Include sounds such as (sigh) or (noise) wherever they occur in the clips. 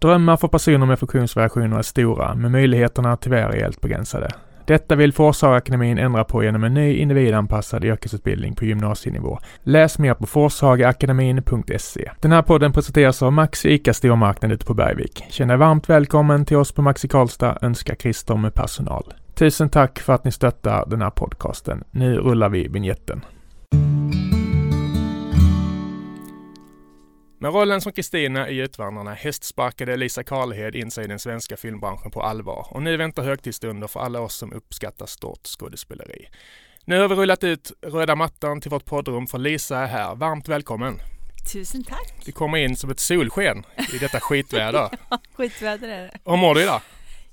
Drömmar för personer med funktionsvariationer är stora, men möjligheterna tyvärr är helt begränsade. Detta vill Forshagaakademin ändra på genom en ny individanpassad yrkesutbildning på gymnasienivå. Läs mer på forshagaakademin.se. Den här podden presenteras av Maxi ICA Stormarknad ute på Bergvik. Känn dig varmt välkommen till oss på Maxi Karlstad, önskar Christer med personal. Tusen tack för att ni stöttar den här podcasten. Nu rullar vi vignetten. Med rollen som Kristina i Utvandrarna hästsparkade Lisa Karlhed in sig i den svenska filmbranschen på allvar och nu väntar högtidsstunder för alla oss som uppskattar stort skådespeleri. Nu har vi rullat ut röda mattan till vårt poddrum för Lisa är här. Varmt välkommen! Tusen tack! Du kommer in som ett solsken i detta skitväder. (laughs) ja, skitväder är det. Hur mår du idag?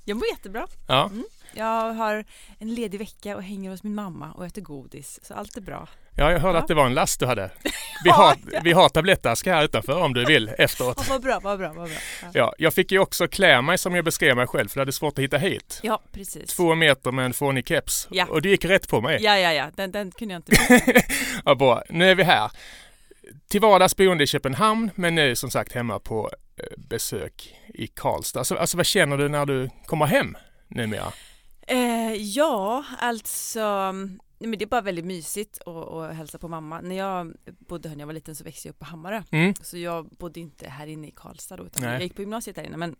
Jag mår jättebra. Ja. Mm. Jag har en ledig vecka och hänger hos min mamma och äter godis, så allt är bra. Ja, jag hörde Ja. att det var en last du hade. (laughs) Vi har, vi har tablettaskar här utanför om du vill efteråt. Ja, vad bra, vad bra, vad bra. Ja, Ja, jag fick ju också klä mig som jag beskrev mig själv för det hade svårt att hitta hit. ja precis. Två meter med en fånig keps. Ja. Och det gick rätt på mig. Ja, ja, ja, den, den kunde jag inte. (laughs) Ja, bra. Nu är vi här. Till vardags boende i Köpenhamn, men nu som sagt hemma på eh, besök i Karlstad. Alltså, alltså vad känner du när du kommer hem numera? Eh, ja, alltså, men det är bara väldigt mysigt att, att hälsa på mamma. När jag bodde här när jag var liten så växte jag upp på Hammarö. Mm. Så jag bodde inte här inne i Karlstad då, utan Nej. jag gick på gymnasiet där inne. Men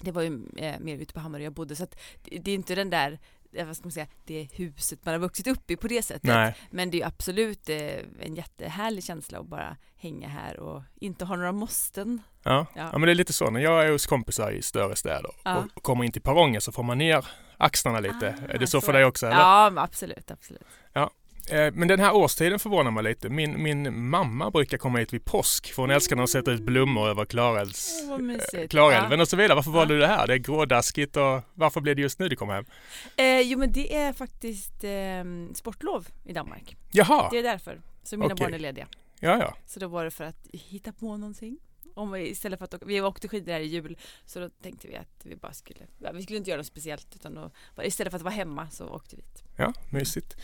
det var ju eh, mer ute på Hammarö jag bodde. Så att det, är inte den där, vad ska man säga, det huset man har vuxit upp i på det sättet. Nej. Men det är absolut eh, en jättehärlig känsla att bara hänga här och inte ha några måsten. Ja. Ja. ja, men det är lite så när jag är hos kompisar i större städer Ja. och kommer in till perrongen så får man ner axlarna lite. Ah, är det så, för dig också? Eller? Ja, absolut, absolut. Eh, Men den här årstiden förvånar mig lite. Min, min mamma brukar komma hit vid påsk för hon älskar när de sätter ut blommor över Klarälvs, mysigt. eh, Klarälven och så vidare. Varför Ja. valde du det här? Det är grådaskigt och varför blev det just nu du kom hem? Eh, jo men det är faktiskt eh, sportlov i Danmark. Jaha, Det är därför. Så mina Okej. barn är lediga. ja ja. Så då var det för att hitta på någonting. Om vi, istället för att åka, vi åkte skidor här i jul så då tänkte vi att vi bara skulle, vi skulle inte göra något speciellt utan då, istället för att vara hemma så åkte vi dit. Ja, mysigt.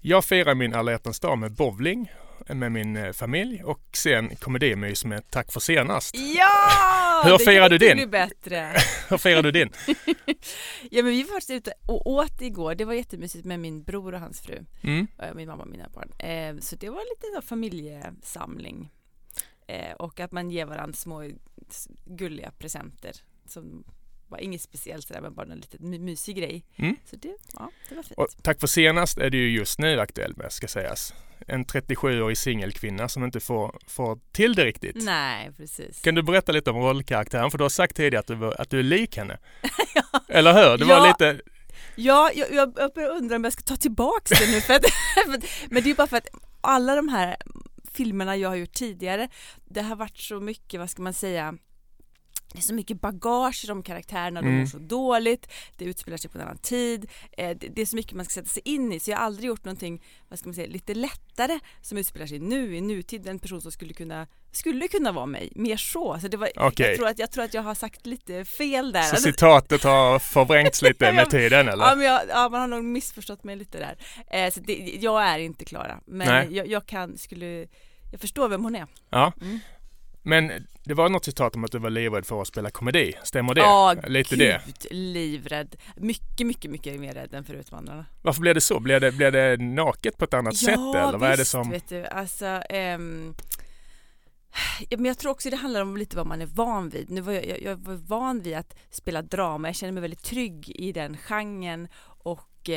Jag firar min alla hjärtans dag med bowling med min eh, familj och sen komedimys med Tack för senast. Ja! (laughs) Hur det firar du din? bli bättre. (laughs) Hur firar du din? (laughs) Ja men vi var faktiskt ute och åt igår. Det var jättemysigt med min bror och hans fru. Mm. eh, Min mamma och mina barn. Eh, Så det var lite så familjesamling. Och att man ger varandra små gulliga presenter. Som var inget speciellt sådär men bara en liten my- mysig grej. Mm. Så det, ja, det var fint. Och Tack för senast är du ju just nu aktuell med ska sägas. En 37-årig singelkvinna som inte får, får till det riktigt. Nej precis. Kan du berätta lite om rollkaraktären? För du har sagt tidigare att du, var- att du är lik henne. (laughs) Eller hur? Det var Ja. lite... Ja, jag, jag jag börjar undra om jag ska ta tillbaks det nu för att, (laughs) Men det är bara för att alla de här filmerna jag har gjort tidigare Det har varit så mycket, vad ska man säga det är så mycket bagage i de karaktärerna, de Mm. mår så dåligt, det utspelar sig på en annan tid, eh, det, är så mycket man ska sätta sig in i så jag har aldrig gjort någonting, vad ska man säga, lite lättare som utspelar sig nu, i nutid, en person som skulle kunna, skulle kunna vara mig, mer så. så det var, Okej. jag, tror att, jag tror att jag har sagt lite fel där. Så citatet har förvrängts lite (laughs) med tiden eller? Ja, men jag, ja, man har nog missförstått mig lite där. Eh, så det, jag är inte Klara, men jag, jag kan, skulle, jag förstår vem hon är. Ja. Mm. Men det var något citat om att du var livrädd för att spela komedi. Stämmer det? Ja, Lite gud, det. livrädd. Mycket, mycket, mycket mer rädd än för Utvandrarna. Varför blev det så? Blev det, blev det naket på ett annat sätt eller? Vad är det visst, som... vet du. Alltså, ehm, ja, men jag tror också det handlar om lite vad man är van vid. Nu var jag, jag, jag var van vid att spela drama. Jag känner mig väldigt trygg i den genren och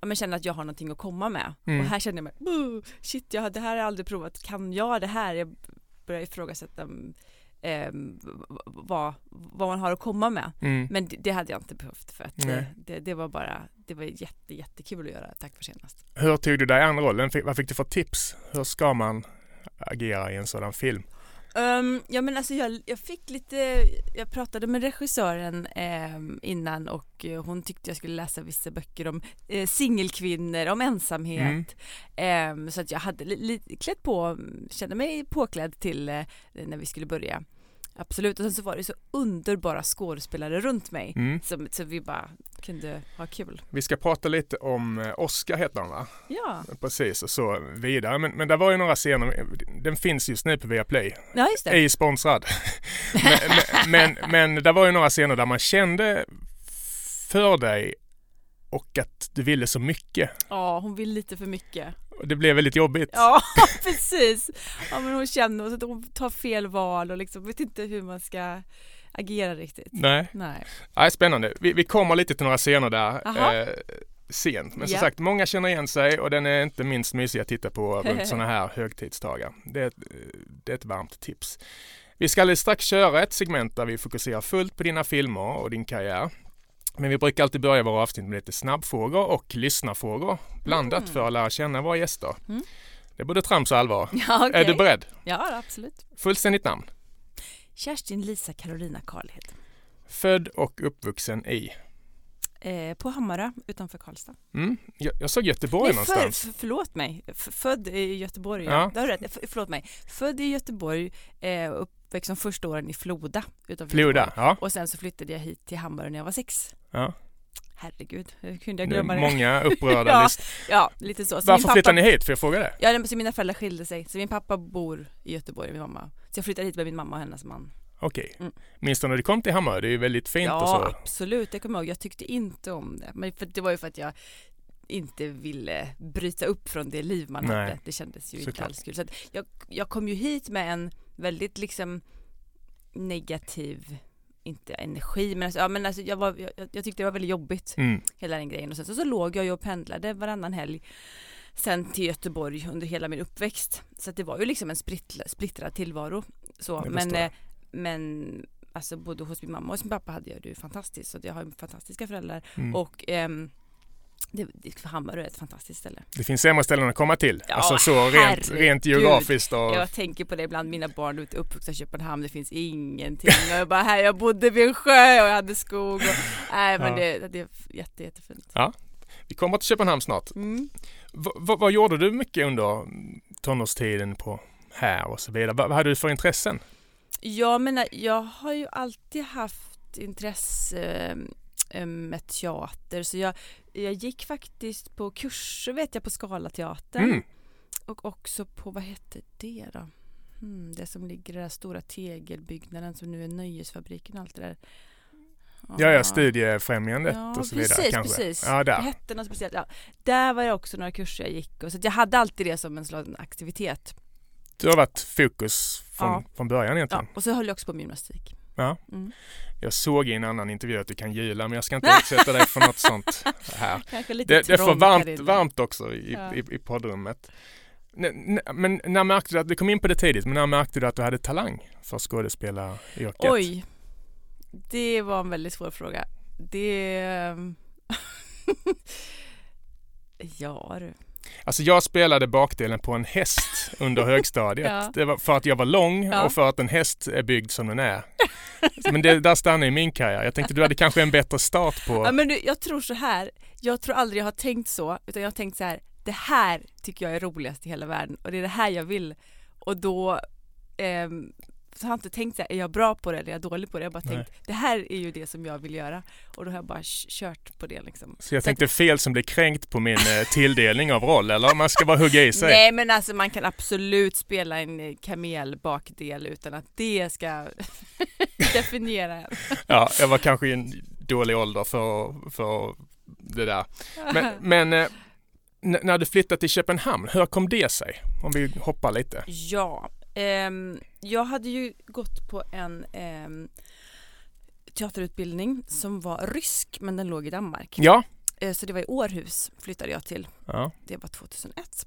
ja, men känner att jag har någonting att komma med. Mm. Och här känner jag mig, "Boo, shit, jag, har- det här har jag aldrig provat. Kan jag det här? Jag börjar ifrågasätta v- vad, vad man har att komma med. Mm. Men det, det hade jag inte behövt för att det, Nej. det, det var bara, det var jätte, jättekul att göra. Tack för senast. Hur tog du dig an rollen? Fick- Vad fick du för tips? Hur ska man agera i en sådan film? Um, ja men alltså jag, jag fick lite, jag pratade med regissören ehm, innan och eh, hon tyckte jag skulle läsa vissa böcker om eh, singelkvinnor, om ensamhet. Ehm, så att jag hade li, li, klätt på, kände mig påklädd till eh, när vi skulle börja. Absolut, och sen så var det så underbara skådespelare runt mig. Mm. Så, så vi bara kunde ha kul. Vi ska prata lite om eh, Oscar heter han va? Ja, Precis och så vidare. Men, men det var ju några scener, den finns just nu på Viaplay. ja just det. Ej sponsrad. (laughs) men, men, men, men det var ju några scener där man kände för dig och att du ville så mycket. Ja, hon vill lite för mycket. Och det blev väldigt jobbigt. Ja, (laughs) precis. Ja, men hon känner att hon tar fel val och liksom vet inte hur man ska agera riktigt. Nej. Nej. Nej, spännande. Vi, vi kommer lite till några scener där Aha. eh, sent. Men som Ja. sagt, många känner igen sig och den är inte minst mysig att titta på runt (laughs) sådana här högtidsdagar. Det det är ett varmt tips. Vi ska alldeles strax köra ett segment där vi fokuserar fullt på dina filmer och din karriär. Men vi brukar alltid börja våra avsnitt med lite snabbfrågor och lyssnarfrågor blandat Mm. för att lära känna våra gäster. Mm. Det är både trams och allvar. (laughs) Ja, okej. Är du beredd? Ja, absolut. Fullständigt namn. Kerstin Lisa Carolina Karlhed. Född och uppvuxen i? Eh, på Hammarö utanför Karlstad. Mm. Jag, jag såg Göteborg Nej, för, någonstans. för, förlåt mig. F född i Göteborg. Ja. Ja. Det har du rätt. F förlåt mig. Född i Göteborg eh, uppväxt de första åren i Floda utanför Floda, Göteborg. ja. Och sen så flyttade jag hit till Hammarö när jag var sex. ja. Herregud, hur kunde jag glömma det? många (laughs) upprörda Ja. Ja, lite så. så Varför pappa, flyttade ni hit? Får jag fråga det? Ja, så mina föräldrar skilde sig. Så min pappa bor i Göteborg och min mamma. Så jag flyttade hit med min mamma och hennes man. Okej. Mm. Minns du när du kom till Hammarö? Det är ju väldigt fint och ja, så. absolut. Jag kommer ihåg. Jag tyckte inte om det. Men för det var ju för att jag inte ville bryta upp från det liv man Nej, hade. Det kändes ju inte såklart. alls kul. Så jag, jag kom ju hit med en väldigt liksom negativ inte energi men alltså, ja, men alltså jag, var, jag, jag tyckte det var väldigt jobbigt Mm. hela den grejen. Och sen så, så låg jag ju och pendlade varannan helg sen till Göteborg under hela min uppväxt. Så det var ju liksom en splitt, splittrad tillvaro. Så men eh, men alltså både hos min mamma och hos min pappa hade jag det ju fantastiskt. Så jag har ju fantastiska föräldrar. Mm. och ehm, det, det, Hammarö är ett fantastiskt ställe. Det finns sämre ställen att komma till. Ja, alltså så rent, rent geografiskt och... Jag tänker på det ibland, mina barn är uppvuxna i Köpenhamn, det finns ingenting. Och jag bara, här, jag bodde vid en sjö och jag hade skog. Och, nej men Ja. det, det är jätte, jättefint. Vi kommer till Köpenhamn snart. Mm. V- vad gjorde du mycket under tonårstiden på här och så vidare? Vad, vad hade du för intressen? Jag menar, jag har ju alltid haft intresse eh, med teater så jag, jag gick faktiskt på kurser vet jag på Scalateatern Mm. och också på, vad hette det då? Hmm, det som ligger i den där stora tegelbyggnaden som nu är Nöjesfabriken och allt det där. Ja, ja, Studiefrämjandet Ja, och så vidare precis, kanske. precis. Ja, Det där. hette något speciellt. Ja. Där var det också några kurser jag gick och så jag hade alltid det som en slags aktivitet. Du har varit fokus från, från början egentligen. Ja. Och så höll jag också på med gymnastik. Ja. Mm. Jag såg i en annan intervju att du kan gila, men jag ska inte (laughs) utsätta dig för något sånt här. Det, det är för varmt, varmt också i, Ja. i, i poddrummet. N- men när märkte du att, du kom in på det tidigt, men när märkte du att du hade talang för skådespelaryrket? Oj, det var en väldigt svår fråga. Det... (laughs) ja du. Alltså jag spelade bakdelen på en häst under högstadiet. (laughs) Ja. Det var för att jag var lång Ja. och för att en häst är byggd som den är. Men det, där stannar i min karriär. Jag tänkte du hade kanske en bättre start på... Ja, men du, jag tror så här. Jag tror aldrig jag har tänkt så, utan jag har tänkt så här. Det här tycker jag är roligast i hela världen och det är det här jag vill. Och då ehm, så har jag inte tänkt så här, är jag bra på det eller är jag dålig på det? Jag har bara Nej. tänkt, det här är ju det som jag vill göra. Och då har jag bara kört på det liksom. Så jag tänkte fel som blir kränkt på min eh, tilldelning av roll, eller? Man ska bara hugga i sig. Nej men alltså man kan absolut spela en eh, kamelbakdel utan att det ska (laughs) definiera en. (laughs) Ja, jag var kanske i en dålig ålder för, för det där. Men, (laughs) men eh, när du flyttade till Köpenhamn, hur kom det sig? Om vi hoppar lite. Ja, ehm, jag hade ju gått på en ehm, teaterutbildning som var rysk men den låg i Danmark. Ja. Eh, så det var i Århus flyttade jag till. ja. Det var 2001.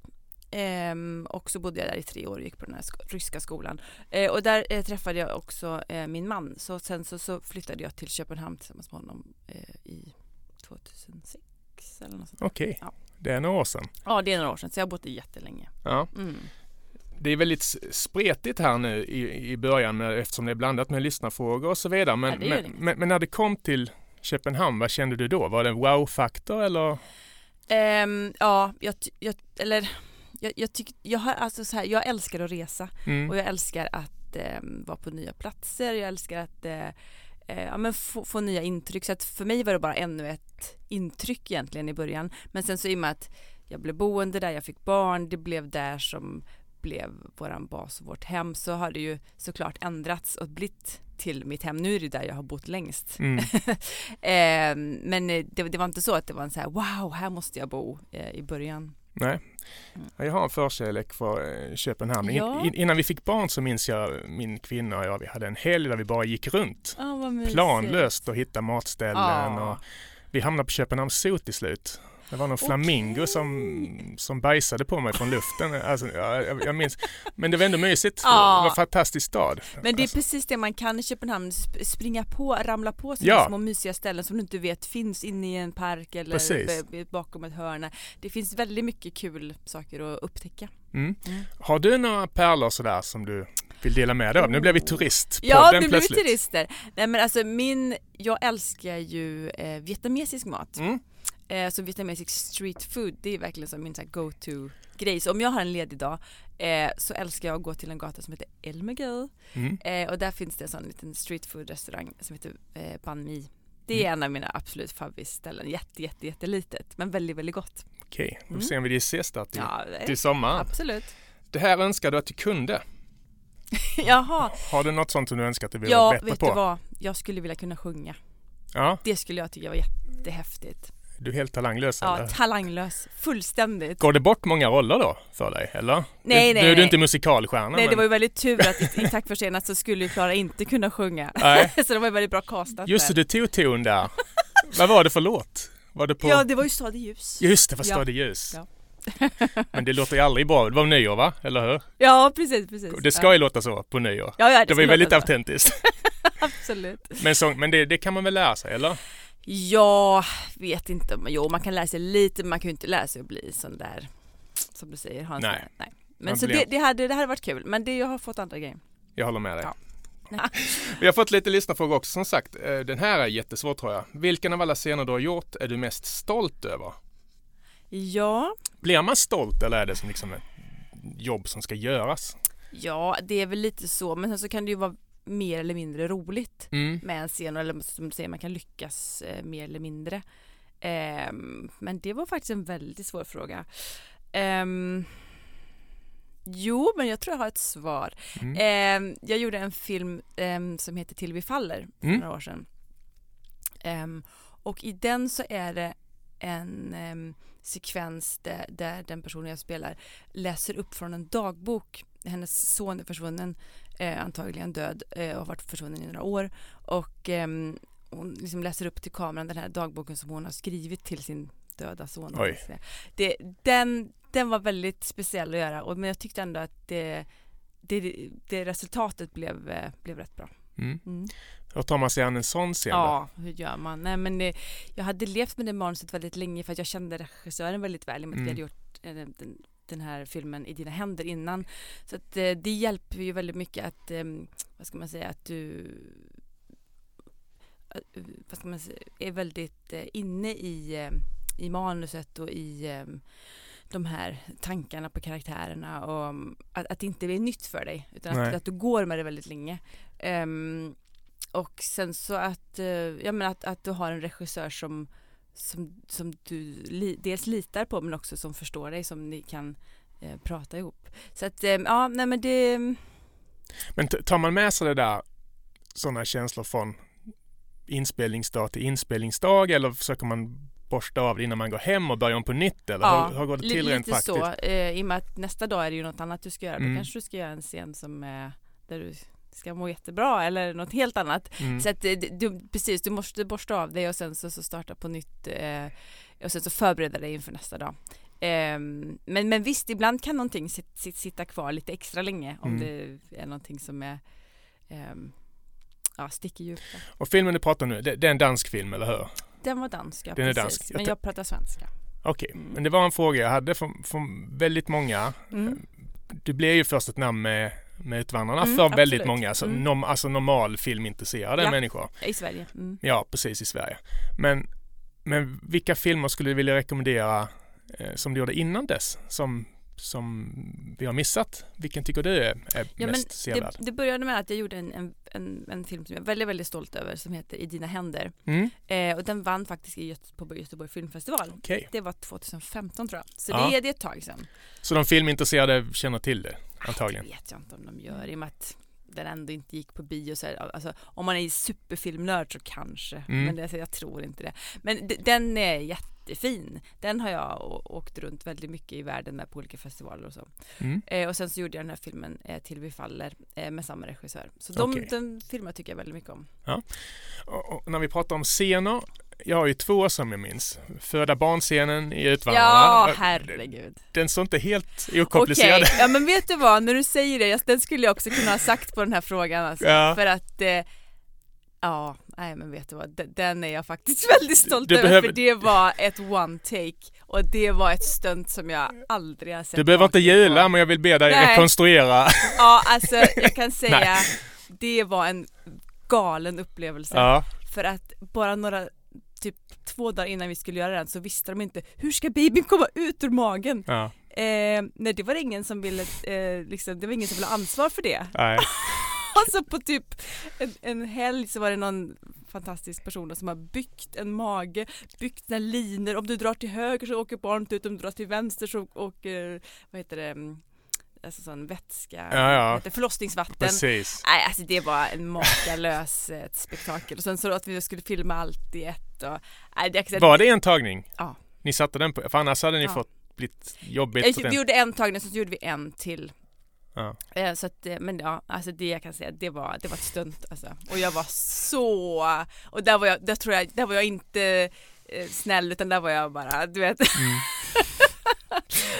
Ehm, och så bodde jag där i tre år och gick på den här sk- ryska skolan. Eh, och där eh, träffade jag också min man. Så sen så, så flyttade jag till Köpenhamn tillsammans med honom i 2006 eller något sånt. Okej. Ja. Det är några år sedan. Ja, det är några år sedan så jag har bott där jättelänge. Ja. Mm. Det är väldigt spretigt här nu i, i början med, eftersom det är blandat med lyssnarfrågor och så vidare. Men, Ja, men, men, men när det kom till Köpenhamn, vad kände du då? Var det en wow-faktor eller? Ehm, ja, jag, jag, eller jag, jag tycker, jag har alltså så här, jag älskar att resa Mm. och jag älskar att ehm, vara på nya platser, jag älskar att eh, eh, ja, men få, få, nya intryck. Så att för mig var det bara ännu ett intryck egentligen i början. Men sen så i och med att jag blev boende där, jag fick barn, det blev där som blev våran bas och vårt hem så har det ju såklart ändrats och blivit till mitt hem. Nu är det där jag har bott längst. Mm. (laughs) eh, men det, det, var inte så att det var en så här wow, här måste jag bo eh, i början. Nej, mm. jag har en förkärlek för eh, Köpenhamn. Ja. In, innan vi fick barn så minns jag min kvinna och jag, vi hade en helg där vi bara gick runt. Oh, planlöst och hittade matställen. Oh. Och vi hamnade på Köpenhamns zoo till slut. Det var någon okay. flamingo som, som bajsade på mig från luften. Alltså, jag, jag minns. Men det var ändå mysigt. Ja. Det var en fantastisk stad. Men det är alltså. precis det man kan i Köpenhamn, springa på, ramla på sådana ja. små mysiga ställen som du inte vet finns inne i en park eller bakom ett hörn. Det finns väldigt mycket kul saker att upptäcka. Mm. Mm. Har du några pärlor sådär som du vill dela med dig av? Nu blir vi turist Ja, nu blir vi turister. Nej men alltså min, jag älskar ju eh, vietnamesisk mat. Mm. Eh, så vietnamesisk street food, det är verkligen som min go-to grej. Så om jag har en ledig dag eh, så älskar jag att gå till en gata som heter Elmegay. Mm. Eh, och där finns det en sån liten street food restaurang som heter eh, Banh Mi. Det är mm. en av mina absolut favoritställen. Jätte, jätte, jättelitet men väldigt, väldigt gott. Okej, okay. då mm. ser vi det ses där till, ja, till sommar. Absolut. Det här önskar du att du kunde. (laughs) Jaha. Har du något sånt som du önskar att du ville ja, bättre på? Ja, vet du vad? Jag skulle vilja kunna sjunga. Ja. Det skulle jag tycka var jättehäftigt. Du är helt talanglös Ja, eller? talanglös. Fullständigt. Går det bort många roller då för dig, eller? Nej, du, nej. Du är inte musikalstjärna. Nej, men... det var ju väldigt tur att i, i Tack för senast så skulle ju Klara inte kunna sjunga. Nej. (laughs) så det var ju väldigt bra castat Just det, du tog ton där. Vad var det för låt? Var det på... Ja, det var ju Stad i ljus. Just det, var Stad i ljus. Ja. (laughs) Men det låter ju aldrig bra. Det var nyår va? Eller hur? Ja, precis, precis. Det ska ju låta så på nyår. Ja, ja, det, det var ju väldigt autentiskt. (laughs) Absolut. Men, sång, men det, det, kan man väl lära sig, eller? Ja, vet inte. Men jo, man kan lära sig lite, men man kan ju inte lära sig att bli sån där, som du säger, Hans. Nej. Nej. Men så det, det, hade, det hade varit kul, men det, jag har fått andra grejer. Jag håller med dig. Ja. (laughs) Vi har fått lite lyssnarfrågor också som sagt. Eh, den här är jättesvår tror jag. Vilken av alla scener du har gjort är du mest stolt över? Ja. Blir man stolt eller är det som liksom ett jobb som ska göras? Ja, det är väl lite så, men sen så kan det ju vara mer eller mindre roligt mm. med en scen eller som du säger man kan lyckas eh, mer eller mindre. Eh, men det var faktiskt en väldigt svår fråga. Eh, jo, men jag tror jag har ett svar. Mm. Ehm, jag gjorde en film ehm, som heter Till vi faller för mm. några år sedan. Ehm, och i den så är det en sekvens där, där, den personen jag spelar läser upp från en dagbok. Hennes son är försvunnen eh, antagligen död eh, och har varit försvunnen i några år. Och eh, hon liksom läser upp till kameran den här dagboken som hon har skrivit till sin döda son. Det, den, den var väldigt speciell att göra, och, men jag tyckte ändå att det, det, det resultatet blev, eh, blev rätt bra. Mm. Mm. Hur tar man sig an en sån scen? Ja, hur gör man? Nej, men det, jag hade levt med det manuset väldigt länge för att jag kände regissören väldigt väl i och med att mm. vi hade gjort eh, den, den här filmen i dina händer innan. Så att eh, det hjälper ju väldigt mycket att, eh, vad ska man säga, att du eh, vad ska man säga, är väldigt inne i, i manuset och i de här tankarna på karaktärerna och att, att det inte är nytt för dig utan att, att, du går med det väldigt länge. Um, och sen så att, ja men att, att du har en regissör som som, som du li, dels litar på men också som förstår dig som ni kan eh, prata ihop. Så att eh, ja, nej men det... Men tar man med sig det där sådana känslor från inspelningsdag till inspelningsdag eller försöker man borsta av det innan man går hem och börja om på nytt eller ja, hur, hur går det till rent faktiskt? så. Eh, I och med att nästa dag är det ju något annat du ska göra. Mm. Då kanske du ska göra en scen som är där du ska må jättebra eller något helt annat. Mm. Så att eh, du, precis, du måste borsta av dig och sen så, så starta på nytt eh, och sen så förbereda dig inför nästa dag. Eh, men, men visst, ibland kan någonting sit, sit, sitta kvar lite extra länge om mm. det är någonting som är eh, ja, sticker djupt. Och filmen du pratar om nu, det, det, är en dansk film, eller hur? Den var dansk, ja, Den precis. Är dansk. Men jag pratar svenska. Okej, okay. mm. men det var en fråga jag hade från, från väldigt många. Mm. Du blev ju först ett namn med med Utvandrarna mm, för absolut. väldigt många, alltså, mm. nom, alltså normal filmintresserade ja, människor. I Sverige. Mm. Ja, precis i Sverige. Men, men vilka filmer skulle du vilja rekommendera eh, som du gjorde innan dess? Som som vi har missat? Vilken tycker du är, är Ja, mest sevärd? det, det började med att jag gjorde en, en, en, en film som jag är väldigt, väldigt stolt över som heter I dina händer. Mm, Eh, och den vann faktiskt i Göte på Göteborg filmfestival. Okej, Det var 2015 tror jag. Så Ja. det, är, det är ett tag sedan. så de filmintresserade känner till det antagligen? Det vet jag inte om de gör i och med att den ändå inte gick på bio så här, alltså, om man är superfilmnörd så kanske, Mm. men det, alltså, jag tror inte det. Men den är jättefin. Den har jag åkt runt väldigt mycket i världen med på olika festivaler och så. Mm. Eh, och sen så gjorde jag den här filmen eh, Till vi faller eh, med samma regissör. Så de, Okej. den filmen tycker jag väldigt mycket om. Och, och när vi pratar om scener, jag har ju två som jag minns. Föda barnscenen i Utvandrarna. Ja, herregud. Den står inte helt Okej, okomplicerad. ja men vet du vad, när du säger det, den skulle jag också kunna ha sagt på den här frågan alltså. Ja. För att eh, Ja, nej men vet du vad, den, är jag faktiskt (laughs) väldigt stolt över behöver- för det var ett one take och det var ett stunt som jag aldrig har sett Du behöver inte på. men jag vill be dig Nej. rekonstruera. (laughs) Ja, alltså jag kan säga det var en galen upplevelse Ja, för att bara några typ två dagar innan vi skulle göra den så visste de inte hur ska babyn komma ut ur magen? ja, Eh, nej det var ingen som ville, eh, liksom, det var ingen som ville ha ansvar för det. nej. (laughs) (laughs) Och så på typ en, en helg så var det någon fantastisk person som har byggt en mage, byggt såna linor, om du drar till höger så åker barnet ut, om du drar till vänster så åker, vad heter det, mm, alltså sån vätska, Ja, ja. förlossningsvatten. Precis. Nej, alltså det var en makalös eh, spektakel och sen så att vi skulle filma allt i ett och, nej, det, Var det en tagning? Ja. Ni satte den på, för annars hade ni Ja. fått blivit jobbigt. jag, vi gjorde en tagning så gjorde vi en till. Ja. Eh, Så att, eh, men ja, alltså det jag kan säga, det var, det var ett stunt alltså. Och jag var så, och där var jag, där tror jag, där var jag inte eh, snäll utan där var jag bara, du vet. (laughs)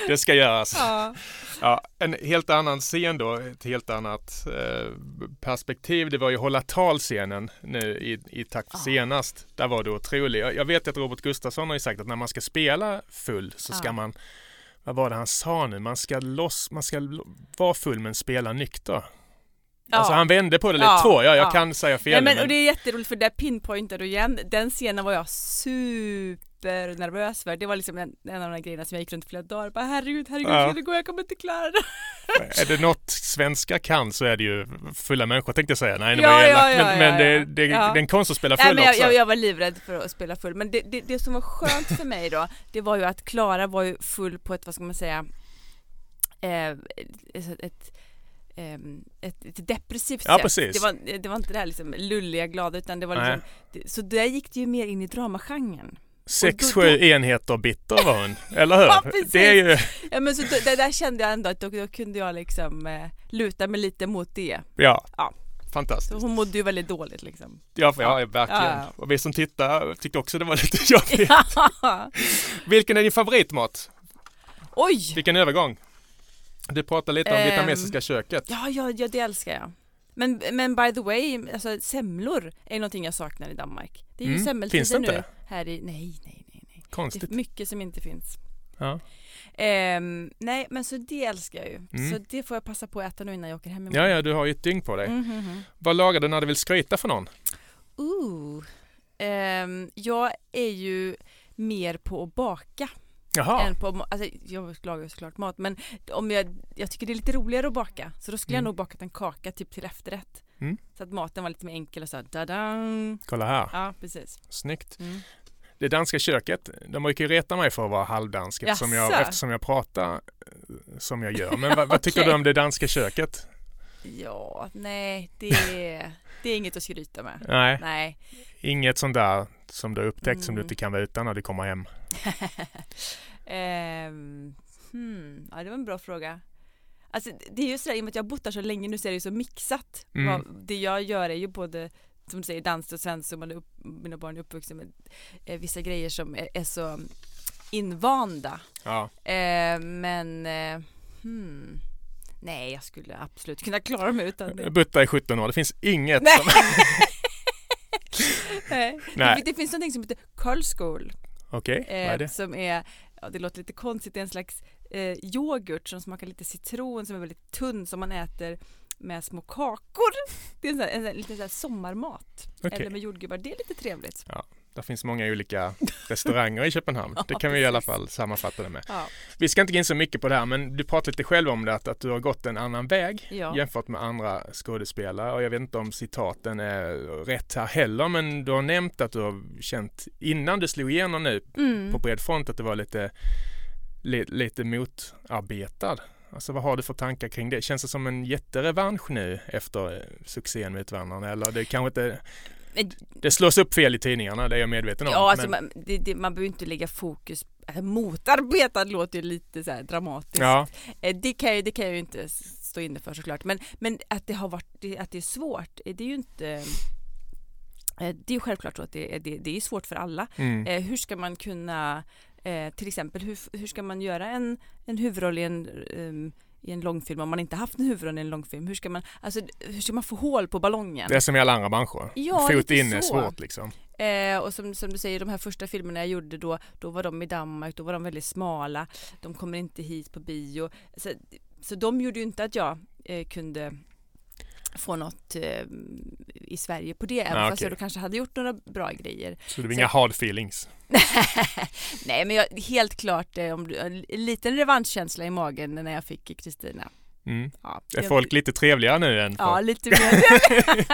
Det ska göras. Ja. Ja, en helt annan scen då, ett helt annat eh, perspektiv. Det var ju hålla talscenen nu i, i takt Ja. senast. Där var du otrolig. Jag, jag vet att Robert Gustafsson har ju sagt att när man ska spela full så ska man, vad var det han sa nu, man ska loss, man ska vara full men spela nykter. Alltså han vände på det lite Ja, tror jag, jag ja. kan säga fel Nej, men, men, och det är jätteroligt för där pinpointar du igen, den scenen var jag supernervös för. Det var liksom en, en av de grejerna som jag gick runt flera dagar bara herregud, herregud, Ja. det går, jag kommer inte klara det. Är det något svenska kan så är det ju fulla människor tänkte jag säga. Nej, det Ja, var ja, elakt, ja, men, ja, men det, ja. det, Ja. det är en konst att spela Nej, full men jag, också. jag, jag var livrädd för att spela full men det, det, det som var skönt för mig då det var ju att Klara var ju full på ett, vad ska man säga, eh, ett, ett, ehm, ett, ett depressivt Ja, sätt. precis. Det var, det var inte det här liksom lulliga, glada utan det var Nej. liksom, det, så där gick det ju mer in i dramagenren. Sex, Och då- sju enheter bitter var hon, (laughs) eller hur? Ja, precis. det är ju, Ja men så då, där, där kände jag ändå att då, då kunde jag liksom eh, luta mig lite mot det. ja, Ja. fantastiskt. Så hon mådde ju väldigt dåligt liksom. Ja, för, ja, verkligen. Ja, ja. Och vi som tittar tyckte också det var (laughs) lite jobbigt. (laughs) Vilken är din favoritmat? Oj! Vilken övergång? Du pratade lite om Ehm, vietnamesiska köket. Ja, ja, ja, det älskar jag. Men, men by the way, alltså, semlor är någonting jag saknar i Danmark. Det är ju Mm, semmeltider det nu. Här i, nej, nej, nej, nej. Det Konstigt. är mycket som inte finns. Ja. Ehm, nej, men så det älskar jag ju. Mm. Så det får jag passa på att äta nu innan jag åker hem ja, ja, du har ju ett dygn på dig. Mm, mm, mm. Vad lagar du när du vill skryta för någon? Ooh. Ehm, jag är ju mer på att baka Jaha, än på, alltså jag lagar ju såklart mat men om jag, jag tycker det är lite roligare att baka så då skulle jag Mm. nog bakat en kaka typ till efterrätt. Mm. Så att maten var lite mer enkel och så da-dang. kolla här. Ja precis. Snyggt. Mm. Det danska köket, de brukar ju reta mig för att vara halvdansk eftersom jag, eftersom jag pratar eh, som jag gör. Men (laughs) vad, vad tycker du om det danska köket? Ja, nej det är, (laughs) det är inget att skryta med. Nej, Nej. inget sånt där som du har upptäckt som du Mm. inte kan vara utan när du kommer hem. (laughs) Ehm, hmm, ja det var en bra fråga. Alltså det är ju sådär, i och med att jag har bott där så länge nu så är det ju så mixat. Mm. Det jag gör är ju både som du säger dans och sen så man upp, mina barn är uppvuxna med eh, vissa grejer som är, är så invanda. Ja. Eh, men eh, hmm, nej jag skulle absolut kunna klara mig utan det. Butta i 17 år, det finns inget Nej. som... (laughs) Nej. Det, det finns någonting som heter Karlskål Okej, vad är eh, det? som är, ja det låter lite konstigt, det är en slags eh, yoghurt som smakar lite citron som är väldigt tunn som man äter med små kakor. (laughs) Det är en, sån här, en, sån här, lite så här sommarmat. Okej. Eller med jordgubbar, det är lite trevligt. Det finns många olika restauranger i Köpenhamn. (laughs) Ja, det kan vi i alla fall sammanfatta det med. Ja. Vi ska inte gå in så mycket på det här men du pratade lite själv om det att, att du har gått en annan väg Ja. jämfört med andra skådespelare och jag vet inte om citaten är rätt här heller men du har nämnt att du har känt innan du slog igenom nu Mm. på bred front att det var lite, li, lite motarbetad. Alltså vad har du för tankar kring det? Känns det som en jätterevansch nu efter succén med Utvandrarna eller det kanske inte det slås upp fel i tidningarna, det är jag medveten om. Ja, alltså men, man, det, det, man behöver inte lägga fokus, alltså, motarbetad låter ju lite så här dramatiskt. ja, Eh, Det kan, jag, det kan jag ju inte stå inne för såklart. Men, men att det har varit, att det är svårt, eh, det är ju inte eh, det är självklart så att det, är- det, det är svårt för alla. mm, hur ska man kunna, till exempel, hur, hur ska man göra en, en huvudroll i en, ehm, i en långfilm om man inte haft en huvudroll i en långfilm? Hur ska man, alltså, hur ska man få hål på ballongen? det är som i alla andra branscher. Ja, Fot in är svårt liksom. Eh, och som, som du säger, de här första filmerna jag gjorde då, då var de i Danmark, då var de väldigt smala. De kommer inte hit på bio. Så, så de gjorde ju inte att jag eh, kunde få något eh, i Sverige på det, även Ah, fast jag då kanske hade gjort några bra grejer. Så det var Så- inga hard feelings. (laughs) Nej men jag, helt klart eh, om en liten revanschkänsla i magen när jag fick Kristina. Mm. Ja, Är jag- folk lite trevligare nu än Ja, förr? lite mer.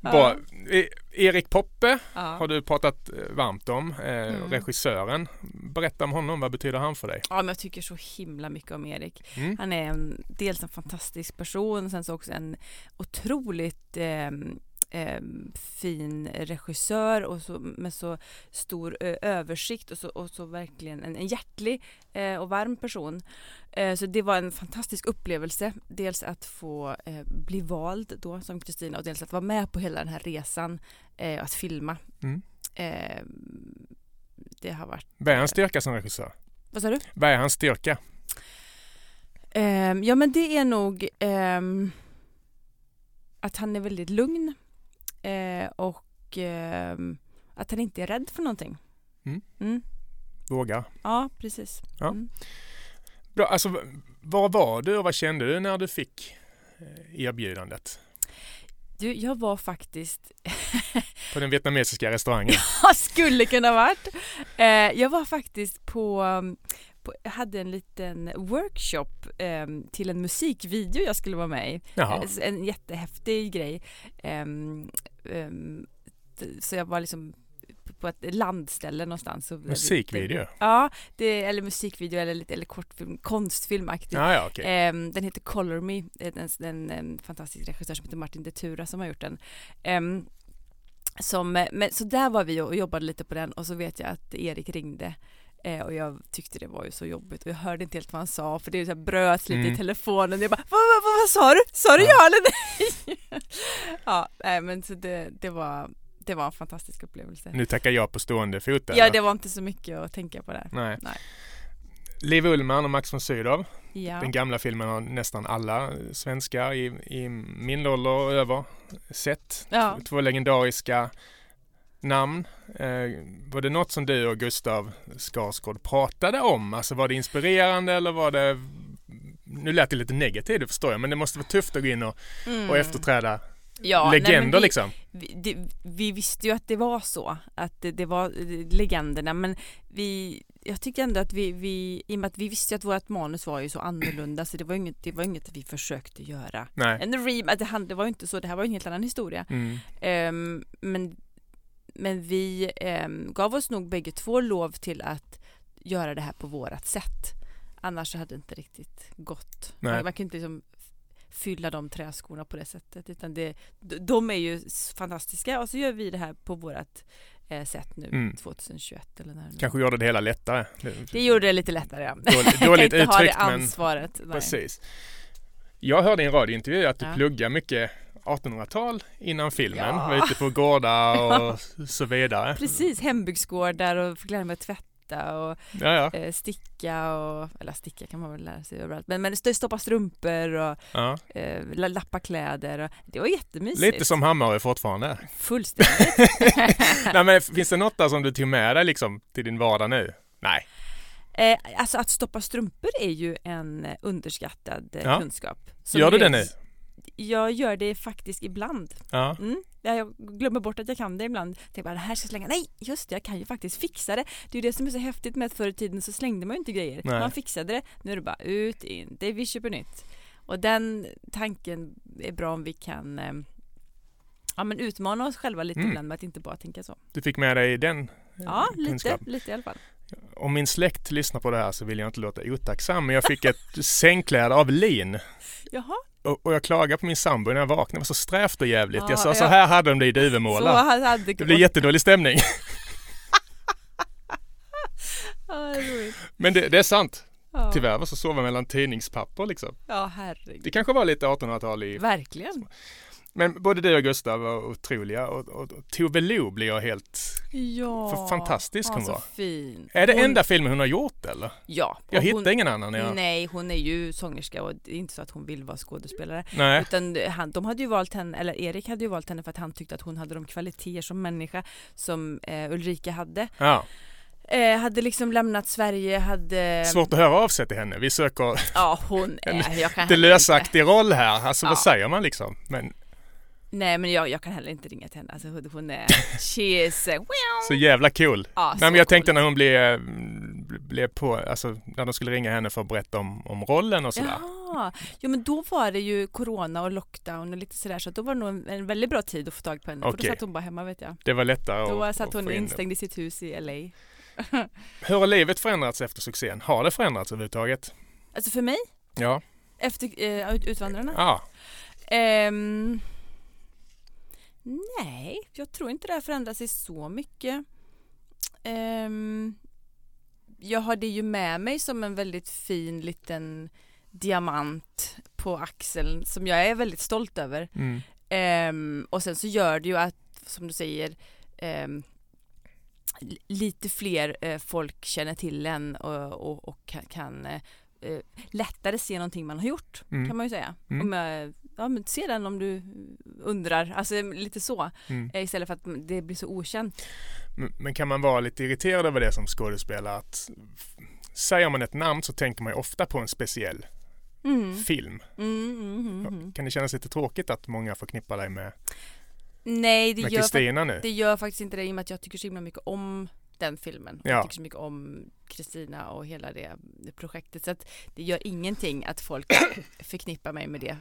(laughs) (laughs) Erik Poppe ja. har du pratat eh, varmt om, eh, Mm. regissören. Berätta om honom, vad betyder han för dig? ja, men jag tycker så himla mycket om Erik. Mm. Han är en, dels en fantastisk person, sen så också en otroligt eh, eh, fin regissör och så, med så stor eh, översikt och så, och så verkligen en, en hjärtlig eh, och varm person. Eh, så det var en fantastisk upplevelse. Dels att få eh, bli vald då som Kristina och dels att vara med på hela den här resan eh, att filma. Mm. Det har varit... Vad är hans styrka som regissör? Vad sa du? Vad är hans styrka? Ja men det är nog ehm, att han är väldigt lugn eh, och ehm, att han inte är rädd för någonting. Mm. Mm. Vågar. Ja, precis. Ja. Mm. Bra, alltså, v- var var du och vad kände du när du fick eh, erbjudandet? Du, jag var faktiskt, (laughs) På den vietnamesiska restaurangen? jag skulle kunna varit, eh, jag var faktiskt på, på hade en liten workshop ehm, till en musikvideo jag skulle vara med i. Jaha. Eh, En jättehäftig grej. Ehm, d- så jag var liksom på ett landställe någonstans. Musikvideo? Ja, det, eller musikvideo eller, lite- eller kortfilm, konstfilmaktigt. Ja, ja, okej. Ehm, den heter Color Me, en, en, en fantastisk regissör som heter Martin Detura som har gjort den. Ehm, som, men, så där var vi och jobbade lite på den och så vet jag att Erik ringde eh, och jag tyckte det var ju så jobbigt och jag hörde inte helt vad han sa för det så här bröts lite Mm. i telefonen. Jag bara, vad, vad, vad, vad sa du? Sa du Ja. ja eller nej? (laughs) ja, nej men så det, det var det var en fantastisk upplevelse. Nu tackar jag på stående fot Ja, eller? det var inte så mycket att tänka på där. Nej. Nej. Liv Ullmann och Max von Sydow. Ja. Den gamla filmen har nästan alla svenskar i, i min ålder och över sett. Ja. Två legendariska namn. Eh, var det något som du och Gustav Skarsgård pratade om? Alltså var det inspirerande eller var det Nu lät det lite negativt, det förstår jag, men det måste vara tufft att gå in och, Mm. och efterträda ja, nej, legender vi, liksom. vi, det, vi visste ju att det var så, att det, det var eh, legenderna, men vi, jag tycker ändå att vi, vi, i och med att vi visste att vårt manus var ju så annorlunda, så det var inget, det var inget vi försökte göra. Nej. En rem, att det, var ju inte så, det här var ju en helt annan historia. Mm. Ehm, men, men vi ehm, gav oss nog bägge två lov till att göra det här på vårat sätt. Annars hade det inte riktigt gått. Nej. Man, kan inte liksom fylla de träskorna på det sättet. Utan det, de är ju fantastiska och så gör vi det här på vårat eh, sätt nu Mm. 2021 eller när nu- Kanske gjorde det hela lättare. Det gjorde det lite lättare ja. Dåligt, dåligt (laughs) uttryckt men ansvaret. nej. precis. Jag hörde i en radiointervju att du Ja. pluggar mycket 1800-tal innan filmen. Ja. Var ute på gårdar (laughs) och så vidare. Precis, hembygdsgårdar och fick lära mig att tvätta och Ja, ja. eh, sticka och, eller sticka kan man väl lära sig överallt, men, men st- stoppa strumpor och ja. eh, la- lappa kläder och det var jättemysigt. Lite som Hammarö fortfarande. Fullständigt. (laughs) Nej, men finns det något där som du tog med dig liksom till din vardag nu? Nej. eh, alltså att stoppa strumpor är ju en eh, underskattad eh, Ja. kunskap. Gör du det nu? Jag gör det faktiskt ibland. Ja. Mm. Jag glömmer bort att jag kan det ibland. Tänker bara det här ska jag slänga. Nej, just det, jag kan ju faktiskt fixa det. Det är ju det som är så häftigt med att förr i tiden så slängde man ju inte grejer. Nej. Man fixade det. Nu är det bara ut, in, det är vi köper nytt. Och den tanken är bra om vi kan eh, ja, men utmana oss själva lite Mm. ibland med att inte bara tänka så. Du fick med dig den eh, Ja, lite, lite i alla fall. Om min släkt lyssnar på det här så vill jag inte låta otacksam, men jag fick ett (laughs) sängkläde av lin. Jaha, Och, och jag klagade på min sambo när jag vaknade. Det var så strävt och jävligt. Ja, jag sa ja. så här hade de det i Duvemåla. Det blir jättedålig stämning. (laughs) Ja, det. Men det, det är sant. Ja. Tyvärr var så sova mellan tidningspapper liksom. Ja, herregud. Det kanske var lite 1800-tal i... Verkligen. Men både du och Gustav var otroliga och, och, och Tove Lo blir jag helt... Ja. För fantastisk hon var. fin. Är det Hon- enda filmen hon har gjort eller? Ja. Jag hittar hon, ingen annan. Jag... Nej, hon är ju sångerska och det är inte så att hon vill vara skådespelare. Nej. Utan han, de hade ju valt henne, eller Erik hade ju valt henne för att han tyckte att hon hade de kvaliteter som människa som eh, Ulrika hade. Ja. Eh, hade liksom lämnat Sverige, hade... Svårt att höra av sig till henne. Vi söker Ja, hon En är... Jag kan lite lösaktig roll här. Alltså Ja. vad säger man liksom? Men nej, men jag, jag kan heller inte ringa till henne. Alltså, hon- är... (laughs) She is... eh, så jävla cool. Ja, Nej men jag cool. tänkte när hon blev, blev på, alltså när de skulle ringa henne för att berätta om, om rollen och sådär. Ja, jo men då var det ju corona och lockdown och lite sådär så då var det nog en, en väldigt bra tid att få tag på henne. För Okej. då satt hon bara hemma vet jag. Det var lättare Då att, satt att hon instängd i sitt hus i LA. (laughs) Hur har livet förändrats efter succén? Har det förändrats överhuvudtaget? Alltså för mig, Ja. efter eh, ut- Utvandrarna? Ja. Ehm, nej, jag tror inte det har förändrat sig så mycket. Ehm, jag har det ju med mig som en väldigt fin liten diamant på axeln som jag är väldigt stolt över. Mm. Ehm, och sen så gör det ju att, som du säger, li- lite fler eh, folk känner till en och, och, och kan, kan eh, eh, lättare se någonting man har gjort, Mm. kan man ju säga. Mm. Om jag, ja, men se den om du undrar, alltså lite så, Mm. eh, istället för att det blir så okänt. Men- Men kan man vara lite irriterad över det som skådespelare? Att säger man ett namn så tänker man ju ofta på en speciell Mm. film. Mm, mm, mm. Kan det kännas lite tråkigt att många förknippar dig med, Nej, det med gör, Kristina nu? det gör faktiskt inte det i och med att jag tycker så himla mycket om den filmen. Ja. Jag tycker så mycket om Kristina och hela det, projektet. Så att det gör ingenting att folk (coughs) förknippar mig med det.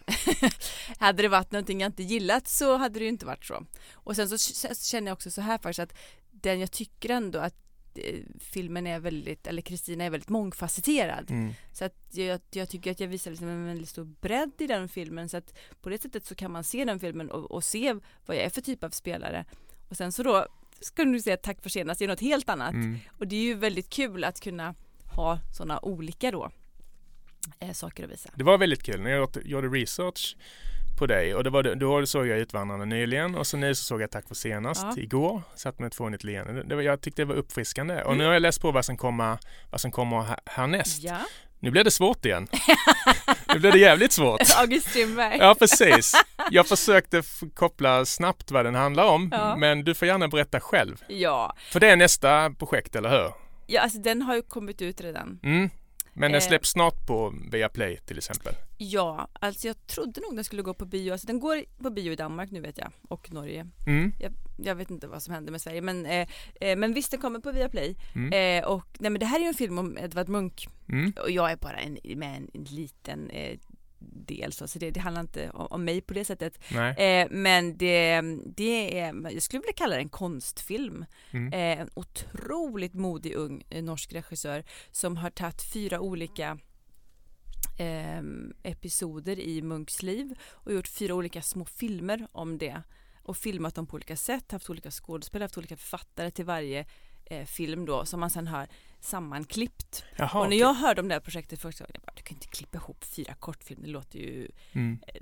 (laughs) hade det varit någonting jag inte gillat så hade det ju inte varit så. Och sen så känner jag också så här faktiskt att den jag tycker ändå att eh, filmen är väldigt, eller Kristina är väldigt mångfacetterad. Mm. Så att jag, jag tycker att jag visar liksom en väldigt stor bredd i den filmen så att på det sättet så kan man se den filmen och, och se vad jag är för typ av spelare. Och sen så då ska du säga tack för senast, det är något helt annat. Mm. Och det är ju väldigt kul att kunna ha sådana olika då eh, saker att visa. Det var väldigt kul när jag gjorde- research på dig och det var, då såg jag Utvandrarna nyligen och så nu så såg jag Tack för senast Ja. igår. Satt med ett fånigt leende. Det- Det var, jag tyckte det var uppfriskande och Mm. nu har jag läst på vad som kommer, vad som kommer här, härnäst. Ja, Nu blev det svårt igen. (laughs) nu blev det jävligt svårt. August Strindberg. Ja, precis. Jag försökte koppla snabbt vad den handlar om, Ja. men du får gärna berätta själv. Ja. För det är nästa projekt, eller hur? ja, alltså den har ju kommit ut redan. Mm. Men den Eh. släpps snart på Viaplay till exempel. Ja, alltså jag trodde nog den skulle gå på bio. Alltså den går på bio i Danmark nu vet jag och Norge. Mm. Jag vet inte vad som händer med Sverige men, eh, eh, men visst den kommer på Viaplay. Mm. Eh, och nej men det här är ju en film om Edvard Munch Mm. och jag är bara en, med en, en liten eh, del så, så det, det handlar inte om, om mig på det sättet. Eh, men det, det är, jag skulle vilja kalla det en konstfilm. Mm. Eh, en otroligt modig ung eh, norsk regissör som har tagit fyra olika eh, episoder i Munks liv och gjort fyra olika små filmer om det och filmat dem på olika sätt, haft olika skådespelare, haft olika författare till varje eh, film då som man sen har sammanklippt. Jaha, och när jag hörde om det här projektet första gången, jag bara, du kan inte klippa ihop fyra kortfilmer, det låter ju Mm. eh,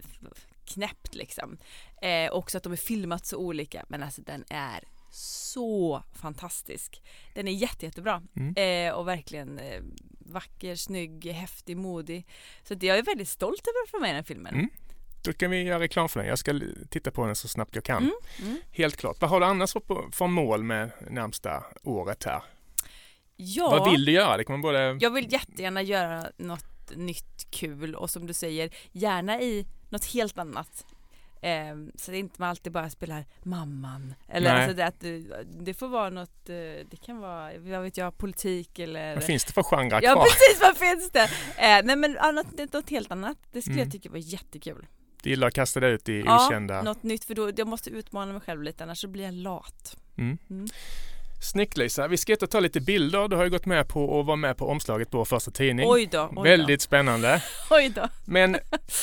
knäppt liksom. Eh, också att de är filmat så olika, men alltså den är så fantastisk. Den är jätte, jättebra Mm. eh, och verkligen eh, vacker, snygg, häftig, modig. Så att jag är väldigt stolt över att få med den filmen. Mm. Då kan vi göra reklam för den. Jag ska titta på den så snabbt jag kan. Mm, mm. Helt klart. Vad har du annars för mål med närmsta året här? Ja, Vad vill du göra? Det man både... jag vill jättegärna göra något nytt kul och som du säger, gärna i något helt annat. Eh, så det är inte man alltid bara spelar mamman. Eller Nej. alltså det, att det, det får vara något, eh, det kan vara, vad vet jag, politik eller Vad finns det för genrer Ja kvar? precis, vad finns det? Eh, nej men ja, något, helt annat, det skulle Mm. jag tycka var jättekul. Du gillar att kasta dig ut i Ja, okända... Något nytt för då, jag måste utmana mig själv lite annars så blir jag lat. Mm. Mm. Snyggt Lisa, vi ska ut och ta lite bilder. Du har ju gått med på att vara med på omslaget på vår första tidning. Oj då, oj Väldigt spännande. då. (laughs) Oj då. Men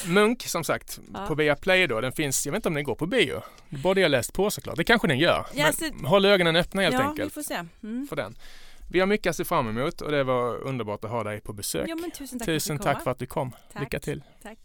Munk som sagt Ja. på Viaplay då, den finns, jag vet inte om den går på bio. Det borde jag läst på såklart. Det kanske den gör. Ja, Men så- håll ögonen öppna helt ja, enkelt vi får se. Mm. för den. Vi har mycket att se fram emot och det var underbart att ha dig på besök. Ja tusen tack Tusen för att tack för att du kom. Tack. Lycka till. Tack.